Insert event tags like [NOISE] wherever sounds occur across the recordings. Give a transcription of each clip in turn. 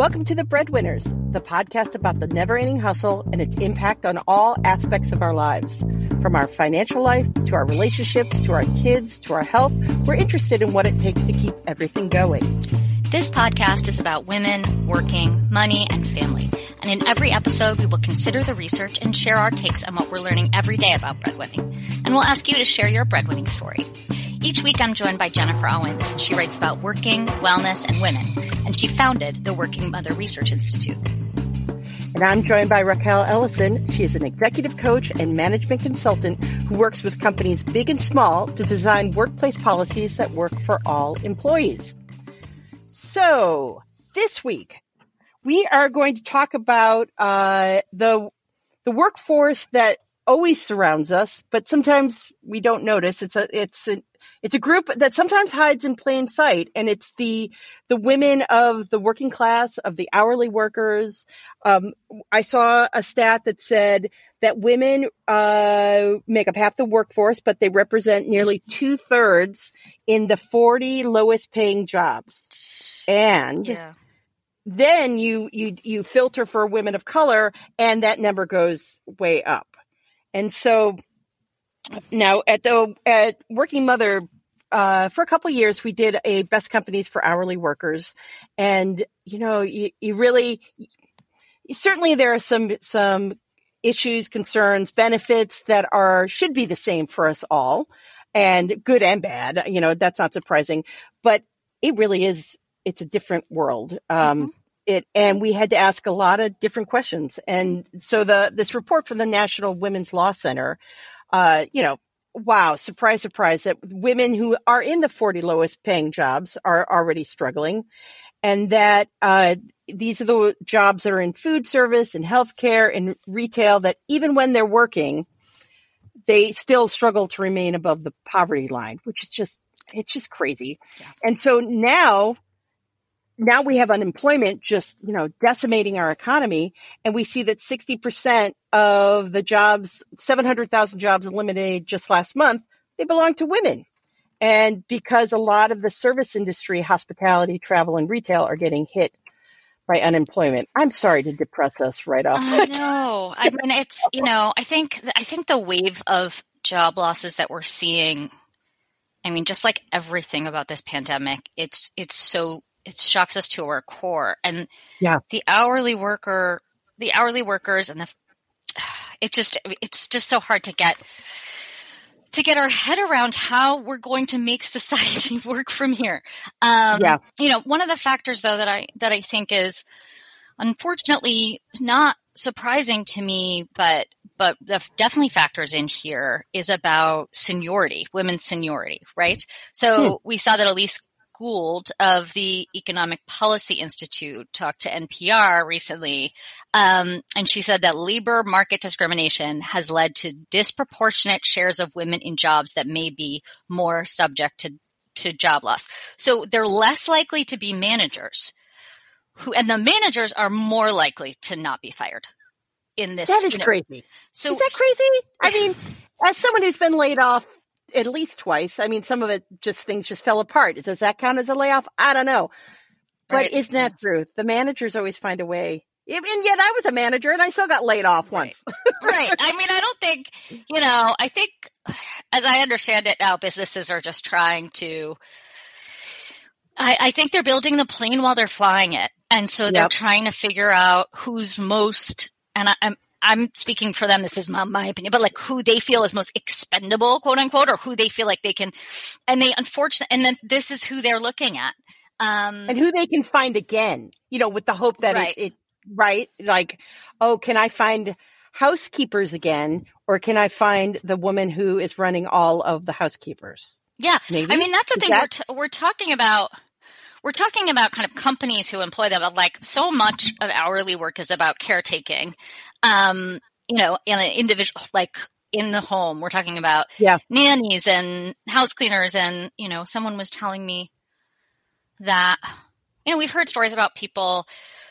Welcome to The Breadwinners, the podcast about the never ending hustle and its impact on all aspects of our lives. From our financial life to our relationships to our kids to our health, we're interested in what it takes to keep everything going. This podcast is about women, working, money, and family. And in every episode, we will consider the research and share our takes on what we're learning every day about breadwinning. And we'll ask you to share your breadwinning story. Each week, I'm joined by Jennifer Owens. She writes about working, wellness, and women, and she founded the Working Mother Research Institute. And I'm joined by Raquel Ellison. She is an executive coach and management consultant who works with companies big and small to design workplace policies that work for all employees. So, this week, we are going to talk about uh, the the workforce that always surrounds us, but sometimes we don't notice. It's a it's a it's a group that sometimes hides in plain sight, and it's the the women of the working class, of the hourly workers. Um, I saw a stat that said that women uh, make up half the workforce, but they represent nearly two thirds in the forty lowest paying jobs, and. Yeah. Then you you you filter for women of color, and that number goes way up. And so now at the at Working Mother uh, for a couple years, we did a best companies for hourly workers, and you know, you, you really certainly there are some some issues, concerns, benefits that are should be the same for us all, and good and bad. You know, that's not surprising, but it really is. It's a different world. Um, mm-hmm. It, and we had to ask a lot of different questions. And so the this report from the National Women's Law Center uh, you know, wow, surprise, surprise that women who are in the 40 lowest paying jobs are already struggling. And that, uh, these are the jobs that are in food service and healthcare and retail that even when they're working, they still struggle to remain above the poverty line, which is just, it's just crazy. Yeah. And so now now we have unemployment just, you know, decimating our economy. And we see that 60% of the jobs, 700,000 jobs eliminated just last month, they belong to women. And because a lot of the service industry, hospitality, travel, and retail are getting hit by unemployment. I'm sorry to depress us right off. I know. I [LAUGHS] mean, it's, you know, I think, I think the wave of job losses that we're seeing I mean, just like everything about this pandemic, it's it's so it shocks us to our core. And yeah, the hourly worker, the hourly workers, and the [SIGHS] it just it's just so hard to get to get our head around how we're going to make society [LAUGHS] work from here. Um, yeah, you know, one of the factors though that I that I think is unfortunately not surprising to me, but but the definitely factors in here is about seniority, women's seniority, right? So hmm. we saw that Elise Gould of the Economic Policy Institute talked to NPR recently, um, and she said that labor market discrimination has led to disproportionate shares of women in jobs that may be more subject to, to job loss. So they're less likely to be managers, who and the managers are more likely to not be fired. In this, that is you know, crazy. So is that crazy? I mean, as someone who's been laid off at least twice. I mean, some of it just things just fell apart. Does that count as a layoff? I don't know. But right. isn't that true? The managers always find a way. And yet I was a manager and I still got laid off once. Right. right. I mean, I [LAUGHS] don't think, you know, I think as I understand it now, businesses are just trying to, I, I think they're building the plane while they're flying it. And so they're yep. trying to figure out who's most, and I, I'm, I'm speaking for them. This is my, my opinion, but like who they feel is most expendable, quote unquote, or who they feel like they can, and they unfortunately, and then this is who they're looking at. Um, and who they can find again, you know, with the hope that right. it, it, right? Like, oh, can I find housekeepers again? Or can I find the woman who is running all of the housekeepers? Yeah. Maybe? I mean, that's the is thing that- we're, t- we're talking about we're talking about kind of companies who employ them, but like so much of hourly work is about caretaking um, you know, in an individual, like in the home. We're talking about yeah. nannies and house cleaners. And, you know, someone was telling me that, you know, we've heard stories about people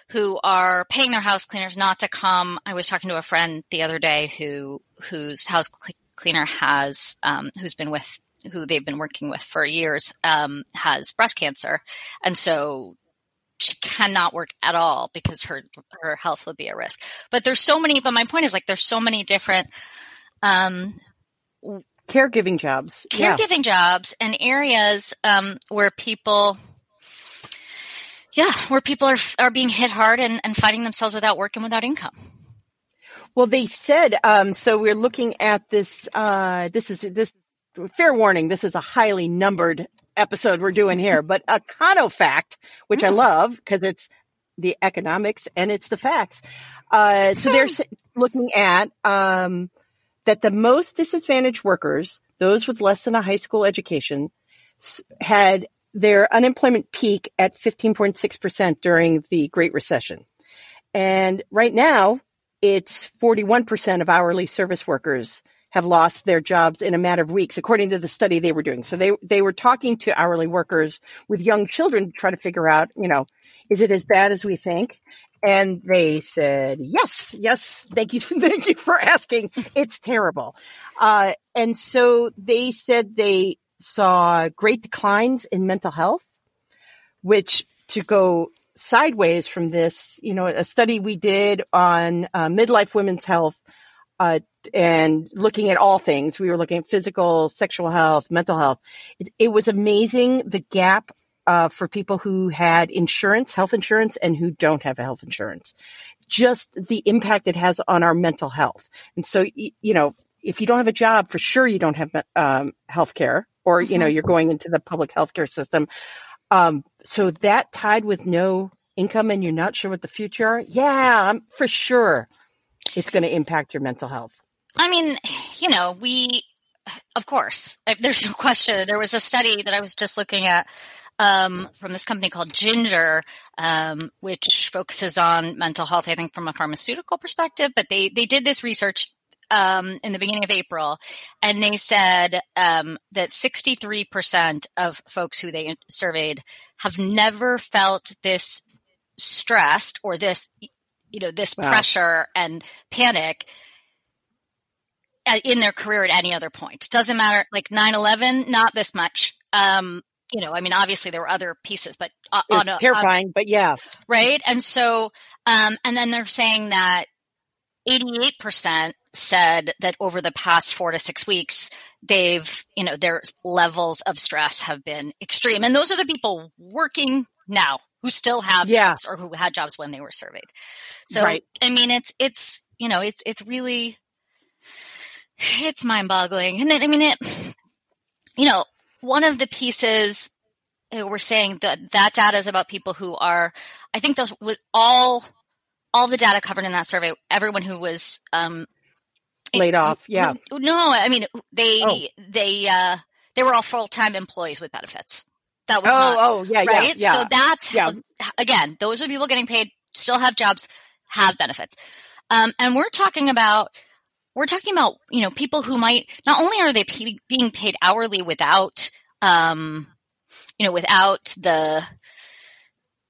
who are paying their house cleaners not to come. I was talking to a friend the other day who, whose house cleaner has, um, who's been with, who they've been working with for years, um, has breast cancer. And so she cannot work at all because her her health would be at risk. But there's so many. But my point is like there's so many different um, caregiving jobs, caregiving yeah. jobs, and areas um, where people. Yeah, where people are are being hit hard and, and finding themselves without work and without income. Well, they said um, so. We're looking at this. Uh, this is this. Fair warning. This is a highly numbered episode we're doing here, but Econofact, which. I love because it's the economics and it's the facts. Uh, so they're looking at um, that the most disadvantaged workers, those with less than a high school education, had their unemployment peak at 15.6% during the Great Recession. And right now, it's 41% of hourly service workers have lost their jobs in a matter of weeks, according to the study they were doing. So they, they were talking to hourly workers with young children to try to figure out, you know, is it as bad as we think? And they said, yes, yes, thank you. [LAUGHS] Thank you for asking. It's terrible. Uh, and so they said they saw great declines in mental health, which to go sideways from this, you know, a study we did on uh, midlife women's health uh, and looking at all things. We were looking at physical, sexual health, mental health. It, it was amazing the gap uh, for people who had insurance, health insurance, and who don't have health insurance. Just the impact it has on our mental health. And so, you know, if you don't have a job, for sure you don't have um, health care, or you know mm-hmm. you're going into the public healthcare system. Um, so that tied with no income and you're not sure what the future are, yeah, I'm, for sure it's going to impact your mental health. I mean, you know, we, of course, there's no [LAUGHS] question. There was a study that I was just looking at um, from this company called Ginger, um, which focuses on mental health, I think, from a pharmaceutical perspective. But they they did this research um, in the beginning of April, and they said um, that 63% of folks who they surveyed have never felt this stressed or this you know this wow. pressure and panic in their career at any other point. Doesn't matter like 9-11 not this much. Um you know i mean obviously there were other pieces but on a, terrifying on, but yeah. Right? And so um and then they're saying that 88% said that over the past four to six weeks, they've, you know, their levels of stress have been extreme. And those are the people working now who still have yeah. jobs or who had jobs when they were surveyed. So, right. I mean, it's, it's, you know, it's, it's really, it's mind boggling. And I mean, it, you know, one of the pieces uh, we're saying that that data is about people who are, I think those with all, all the data covered in that survey, everyone who was, um, laid off. Yeah. No, I mean, they, oh. they, uh, they were all full-time employees with benefits. That was oh, not, oh, yeah, right. Yeah, yeah. So that's yeah. again, those are people getting paid, still have jobs, have benefits, um, and we're talking about we're talking about you know people who might not only are they p- being paid hourly without um, you know without the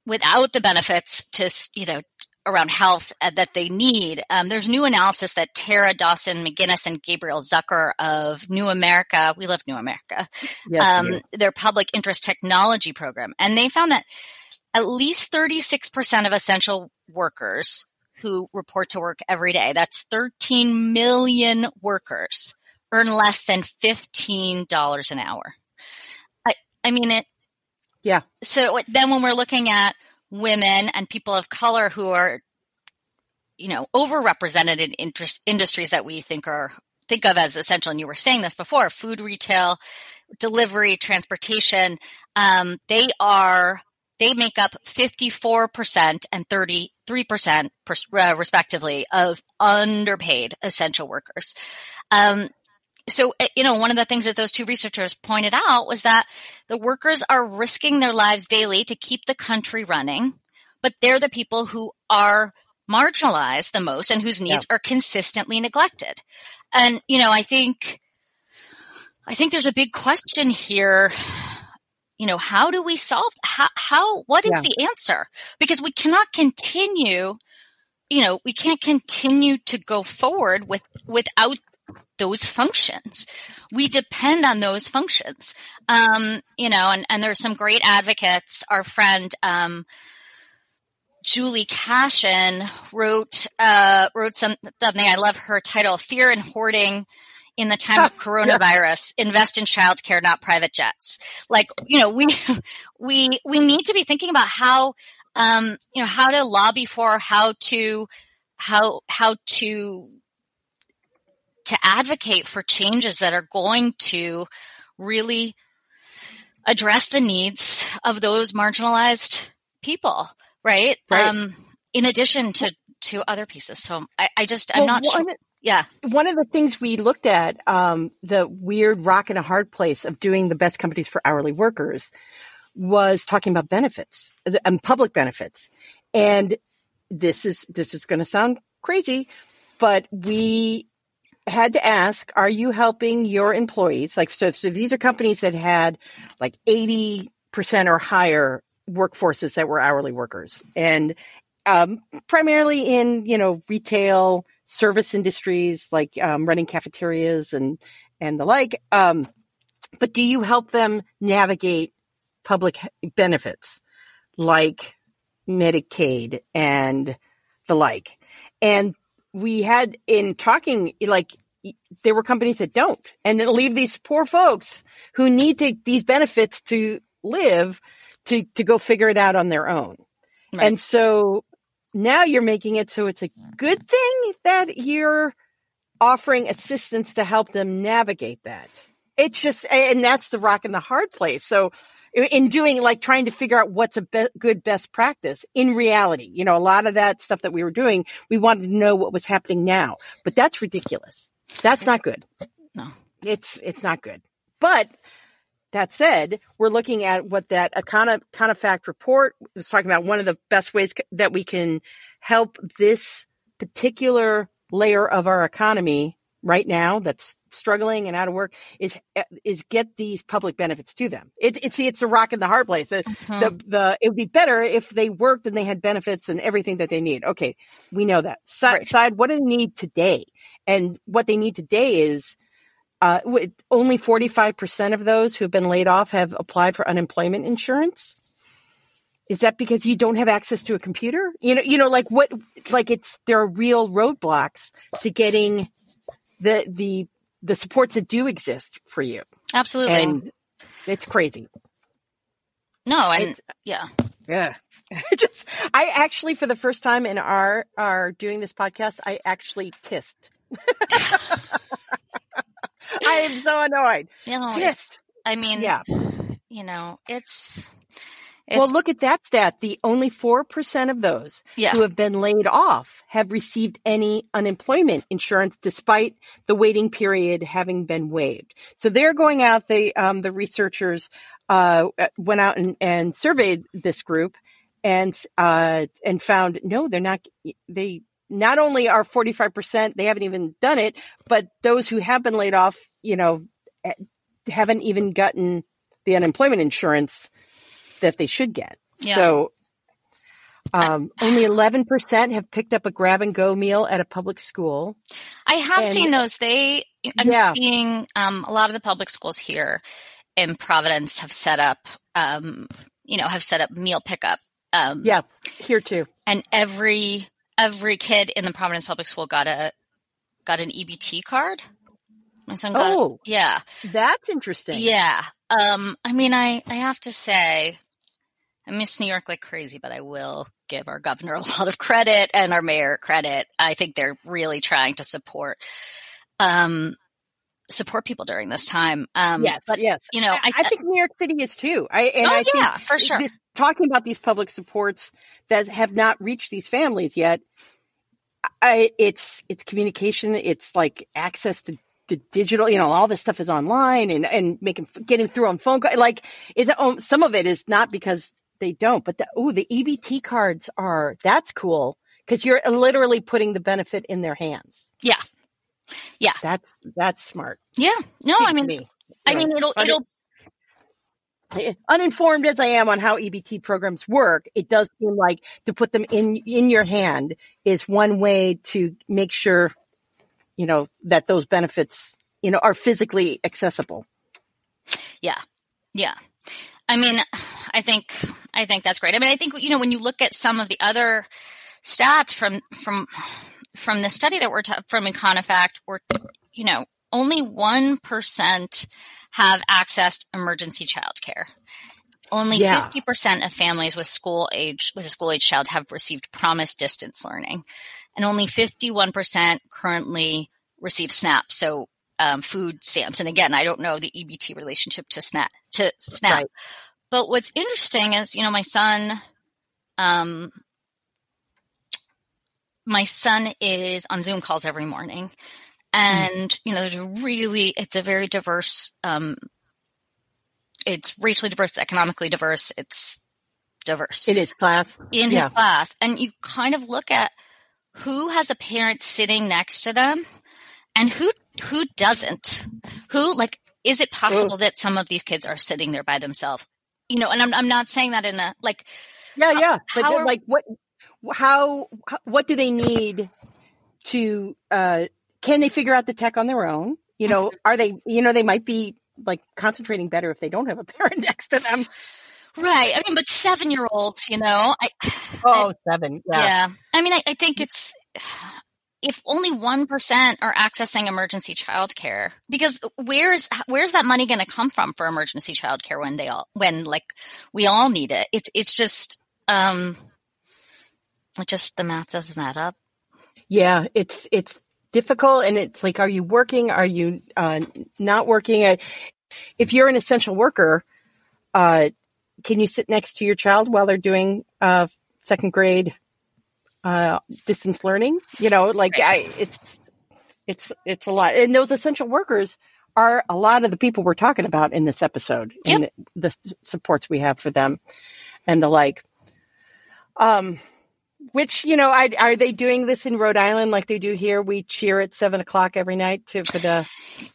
without the benefits to you know around health uh, that they need. Um, there's new analysis that Tara Dawson McGuinness and Gabriel Zucker of New America, we love New America, yes, um, their public interest technology program, and they found that at least 36% of essential workers who report to work every day, that's 13 million workers, earn less than $15 an hour. I, I mean, it. Yeah. So then when we're looking at women and people of color who are you know overrepresented in interest, industries that we think are think of as essential. And you were saying this before food retail delivery transportation um, they are they make up 54% and 33% uh, respectively of underpaid essential workers. Um, so eh, you know one of the things that those two researchers pointed out was that the workers are risking their lives daily to keep the country running but they're the people who are marginalized the most and whose needs yeah. are consistently neglected and you know i think i think there's a big question here you know how do we solve how, how what is yeah. the answer because we cannot continue you know we can't continue to go forward with without those functions. We depend on those functions. Um, you know, and, and there's some great advocates. Our friend, um, Julie Kashen wrote uh, wrote some, something. I love her title: "Fear and Hoarding in the Time of [LAUGHS] Coronavirus. yeah. Invest in childcare, not private jets." Like you know, we [LAUGHS] we we need to be thinking about how um, you know how to lobby for, how to how how to to advocate for changes that are going to really address the needs of those marginalized people right? right. Um, in addition to to other pieces. So I, I just I'm not one, sure. Yeah. One of the things we looked at, um, the weird rock and a hard place of doing the best companies for hourly workers was talking about benefits and um, public benefits. And this is, this is going to sound crazy, but we had to ask, are you helping your employees? Like, so, so these are companies that had like 80% or higher workforces that were hourly workers and um, primarily in you know retail service industries like um, running cafeterias and and the like um, but do you help them navigate public benefits like medicaid and the like and we had in talking like there were companies that don't and leave these poor folks who need to, these benefits to live to, to go figure it out on their own. Right. And so now you're making it so it's a good thing that you're offering assistance to help them navigate that. It's just, and that's the rock and the hard place. So in doing like trying to figure out what's a be- good best practice in reality, you know, a lot of that stuff that we were doing, we wanted to know what was happening now, but that's ridiculous. That's not good. No, it's, it's not good. But that said, we're looking at what that Econofact report was talking about. One of the best ways that we can help this particular layer of our economy right now that's struggling and out of work is is get these public benefits to them. It, it's it's the rock in the hard place. The, mm-hmm. the, the it would be better if they worked and they had benefits and everything that they need. Okay, we know that. Side, right. side what do they need today? And what they need today is uh, only 45% of those who have been laid off have applied for unemployment insurance. Is that because you don't have access to a computer? You know, you know, like what, like it's, there are real roadblocks to getting the, the, the supports that do exist for you. Absolutely. And it's crazy. No, and it's, yeah. Yeah. [LAUGHS] Just, I actually, for the first time in our, our doing this podcast, I actually tissed. [LAUGHS] I am so annoyed. [LAUGHS] No, Just, I mean, yeah. you know, it's, it's, well, look at that stat. The only 4% of those yeah. who have been laid off have received any unemployment insurance despite the waiting period having been waived. So they're going out, they, um, the researchers, uh, went out and, and surveyed this group and, uh, and found no, they're not, they, not only are 45%, they haven't even done it, but those who have been laid off, you know, eh, haven't even gotten the unemployment insurance that they should get. Yeah. So, um, only [SIGHS] 11% have picked up a grab and go meal at a public school. I have and, seen those. They, I'm yeah. seeing, um, a lot of the public schools here in Providence have set up, um, you know, have set up meal pickup. Um, yeah, here too. And every every kid in the Providence Public School got a got an EBT card. My son got oh, a, yeah. That's interesting. Yeah. Um, I mean, I, I have to say, I miss New York like crazy, but I will give our governor [LAUGHS] a lot of credit and our mayor credit. I think they're really trying to support, um, support people during this time. Um, yes, but yes. You know, I, I, think New York City is too. I and oh, I yeah, for sure. This, talking about these public supports that have not reached these families yet, I, it's it's communication. It's like access to the digital. You know, all this stuff is online and and making getting through on phone. Like it's um, some of it is not because they don't, but the, oh, the EBT cards are that's cool because you're literally putting the benefit in their hands. Yeah, yeah, that's that's smart. Yeah, no, I mean, me. I mean, it'll it'll uninformed as I am on how EBT programs work, it does seem like to put them in, in your hand is one way to make sure, you know, that those benefits, you know, are physically accessible. Yeah. Yeah. I mean, I think I think that's great. I mean, I think you know when you look at some of the other stats from from from the study that we're ta- from Econofact, we're you know only one percent have accessed emergency childcare. Only Yeah. fifty percent of families with school age with a school age child have received promised distance learning, and only fifty one percent currently receive SNAP. So um, food stamps. And again, I don't know the EBT relationship to SNAP to SNAP. Right. But what's interesting is, you know, my son, um, my son is on Zoom calls every morning, and you know, there's a really, it's a very diverse, um, it's racially diverse, it's economically diverse, it's diverse It is class. in Yeah. his class, and you kind of look at who has a parent sitting next to them, and who who doesn't. Who like is it possible that some of these kids are sitting there by themselves? You know, and I'm I'm not saying that in a like Yeah, yeah. But how like, what, how, how- what do they need to? uh Can they figure out the tech on their own? You know, Mm-hmm. are they? You know, they might be like concentrating better if they don't have a [LAUGHS] parent next to them. right. I mean, but seven year olds, you know, [SIGHS] I Oh, seven. yeah. Yeah. I mean, I, I think it's if only one percent are accessing emergency childcare, because where's where's that money going to come from for emergency childcare when they all when like we all need it? It's it's just um, it just the math doesn't add up. Yeah, it's it's difficult, and it's like, are you working? Are you uh, not working? If you're an essential worker, uh, can you sit next to your child while they're doing uh, second grade uh, distance learning? You know, like Right. I, it's it's it's a lot, and those essential workers are a lot of the people we're talking about in this episode, and the s- supports we have for them, and the like. Um, which you know, I, are they doing this in Rhode Island like they do here? We cheer at seven o'clock every night to for the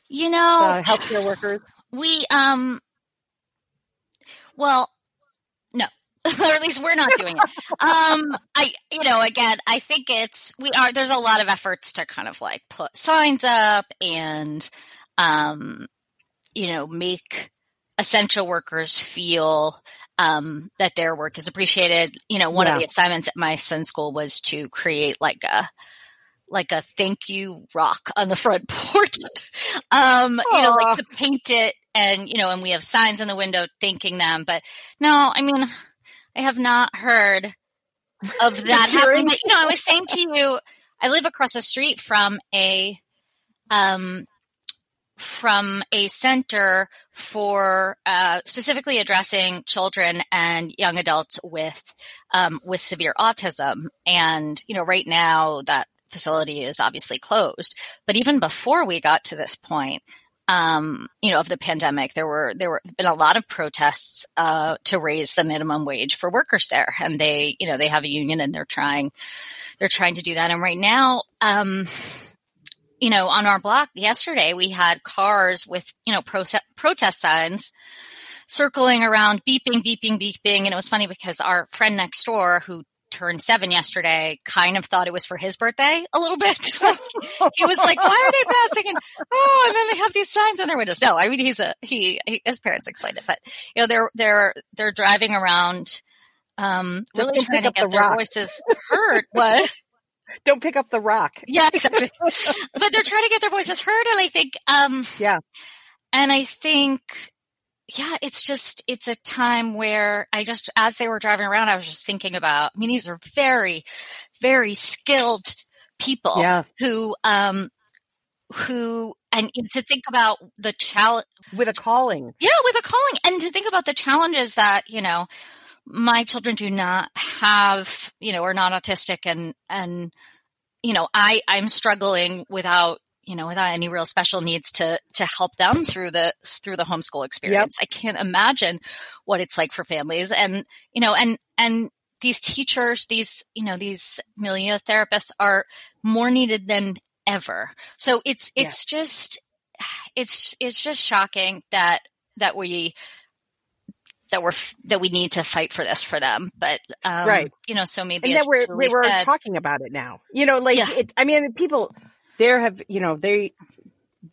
You know, uh, healthcare workers. we um, well, [LAUGHS] or at least we're not doing it. Um, I, you know, again, I think it's we are. There's a lot of efforts to kind of like put signs up and, um, you know, make essential workers feel um, that their work is appreciated. You know, one Yeah. of the assignments at my son's school was to create like a like a thank you rock on the front [LAUGHS] porch. um, you know, like to paint it and you know, and we have signs in the window thanking them. But no, I mean, I have not heard of [LAUGHS] that happening. But you know, I was saying to you, I live across the street from a um from a center for uh, specifically addressing children and young adults with um, with severe autism. And you know, right now that facility is obviously closed. But even before we got to this point, um, you know, of the pandemic, there were there were been a lot of protests uh, to raise the minimum wage for workers there, and they, you know, they have a union and they're trying they're trying to do that. And right now, um, you know, on our block yesterday, we had cars with, you know, pro- protest signs circling around, beeping, beeping, beeping. And it was funny because our friend next door who turned seven yesterday kind of thought it was for his birthday a little bit. [LAUGHS] he was like, why are they passing? And, oh, and then they have these signs on their windows. No, I mean, he's a, he, he his parents explained it, but you know, they're, they're, they're driving around, um, Just really trying to get the their rock. voices heard. What? [LAUGHS] Don't pick up the rock. [LAUGHS] Yeah, exactly. but they're trying to get their voices heard, and I think, um, Yeah. and I think, yeah, it's just it's a time where I just, as they were driving around, I was just thinking about. I mean, these are very, very skilled people Yeah, who, um, who, and to think about the challenge. with a calling. Yeah, with a calling, and to think about the challenges that you know my children do not have, you know, are not autistic, and and you know, I I'm struggling without you know without any real special needs to to help them through the through the homeschool experience. I can't imagine what it's like for families, and you know, and and these teachers, these you know, these milieu therapists are more needed than ever. So it's Yeah. it's just it's it's just shocking that that we that we're that we need to fight for this for them but um Right. you know so maybe and that we're we're said, talking about it now. You know, like Yeah. it, I mean, people there have you know they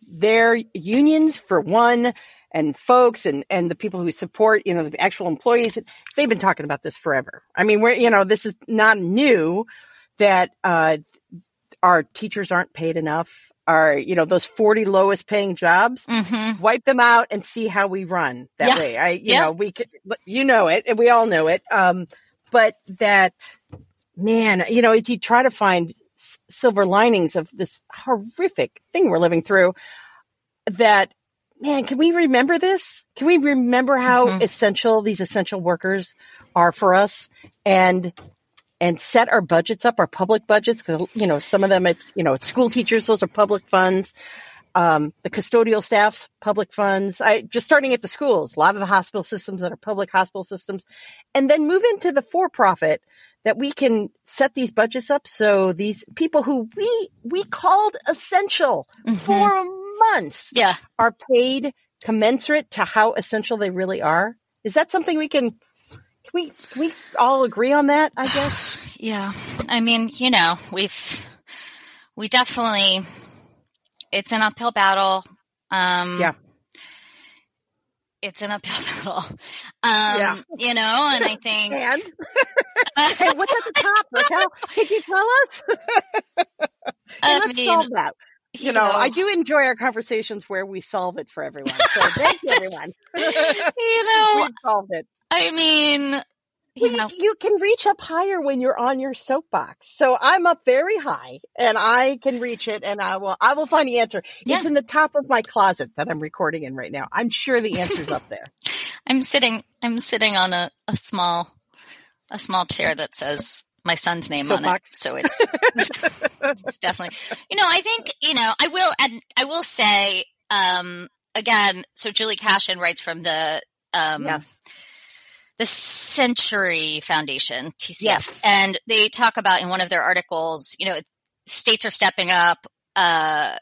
their unions for one, and folks and, and the people who support, you know, the actual employees, they've been talking about this forever. I mean, we're, you know, this is not new that, uh, our teachers aren't paid enough. Our, you know, those 40 lowest paying jobs, Mm-hmm. wipe them out and see how we run that Yeah. way. I, you Yeah. know, we, could, you know it and we all know it. Um, but that, man, you know, if you try to find silver linings of this horrific thing we're living through, that, man, can we remember this? Can we remember how Mhm. essential these essential workers are for us and, and set our budgets up, our public budgets? Cause, you know, some of them it's, you know, it's school teachers, those are public funds um, the custodial staffs, public funds, I just starting at the schools, a lot of the hospital systems that are public hospital systems, and then move into the for profit that we can set these budgets up so these people who we, we called essential Mhm. for months Yeah. are paid commensurate to how essential they really are. Is that something we can, can we, can we all agree on that? I guess. [SIGHS] Yeah. I mean, you know, we've, we definitely, it's an uphill battle. Um, Yeah. It's an uphill [LAUGHS] battle. Um, Yeah. you know, and I think, [LAUGHS] And hey, what's at the top, Raquel? Can you tell us? [LAUGHS] And let's mean, solve that. You, know, I do enjoy our conversations where we solve it for everyone. So thank you, everyone. you know, we solved it. I mean, you Well, know, you, you can reach up higher when you're on your soapbox. So I'm up very high and I can reach it and I will, I will find the answer. Yeah. It's in the top of my closet that I'm recording in right now. I'm sure the answer's up there. [LAUGHS] I'm sitting, I'm sitting on a, a small, a small chair that says my son's name on it. So it's, it's definitely, you know, I think, you know, I will, and I will say, um, again, so Julie Kashen writes from the, um, yes. The Century Foundation, TCF, Yes. and they talk about in one of their articles, you know, states are stepping up, uh,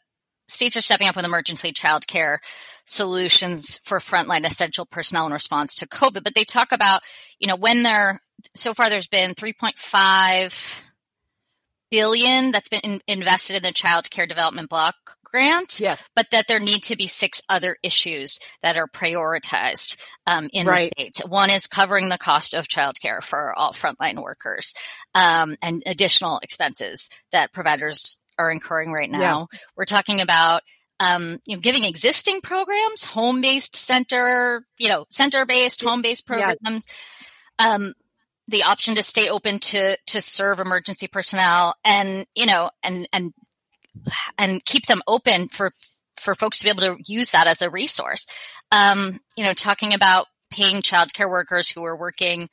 states are stepping up with emergency child care solutions for frontline essential personnel in response to COVID. But they talk about, you know, when they're, so far there's been 3.5 billion that's been in, invested in the child care development block grant Yes. but that there need to be six other issues that are prioritized um, in Right. the states. One is covering the cost of childcare for all frontline workers um, and additional expenses that providers are incurring right now. We're talking about um, you know, giving existing programs, home-based center, you know, center-based, home-based Yeah. programs, um, the option to stay open to to serve emergency personnel, and you know, and and and keep them open for for folks to be able to use that as a resource. Um, you know, talking about paying childcare workers who are working,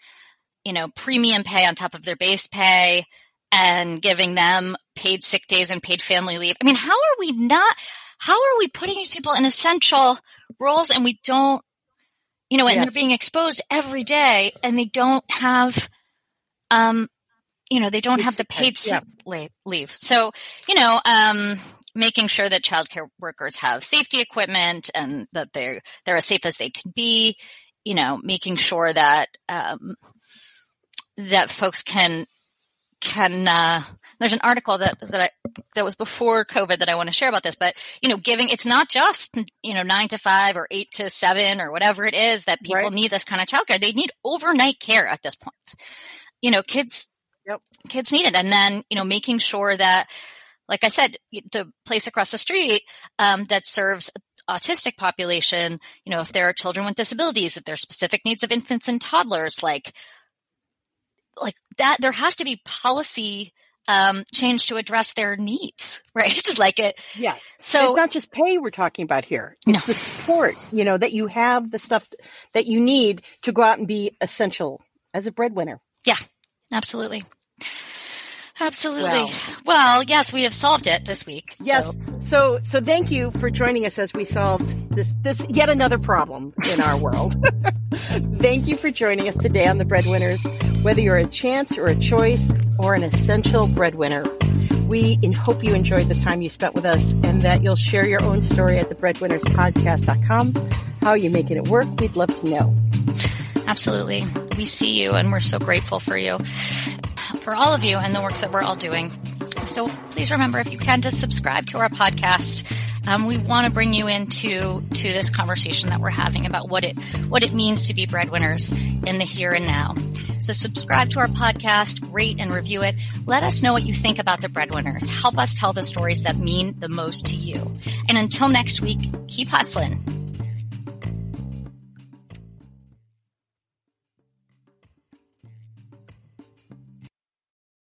you know, premium pay on top of their base pay and giving them paid sick days and paid family leave. I mean, how are we not how are we putting these people in essential roles and we don't you know, and Yes. they're being exposed every day and they don't have um you know, they don't have the paid sick yeah. leave. So, you know, um, making sure that childcare workers have safety equipment and that they're they're as safe as they can be. You know, making sure that um, that folks can can. Uh, there's an article that that I, that was before COVID that I want to share about this, but you know, giving it's not just you know nine to five or eight to seven or whatever it is that people Right. need this kind of childcare. They need overnight care at this point. You know, kids Yep. kids need it, and then you know, making sure that like I said, the place across the street um, that serves autistic population, you know, if there are children with disabilities, if there are specific needs of infants and toddlers, like like that, there has to be policy um, change to address their needs, [LAUGHS] right? [LAUGHS] like it. Yeah. So it's not just pay we're talking about here. No. It's the support, you know, that you have the stuff that you need to go out and be essential as a breadwinner. Yeah, absolutely. Absolutely. Wow. Well, yes, we have solved it this week. Yes. So, So, so thank you for joining us as we solved this, this yet another problem in our world. [LAUGHS] thank you for joining us today on the Breadwinners. Whether you're a chance or a choice or an essential breadwinner, we hope you enjoyed the time you spent with us and that you'll share your own story at thebreadwinnerspodcast.com. How are you making it work? We'd love to know. absolutely. We see you and we're so grateful for you, for all of you and the work that we're all doing. So please remember if you can to subscribe to our podcast um, we want to bring you into to this conversation that we're having about what it what it means to be breadwinners in the here and now. So subscribe to our podcast, rate and review it. Let us know what you think about the breadwinners. Help us tell the stories that mean the most to you. And until next week, keep hustling.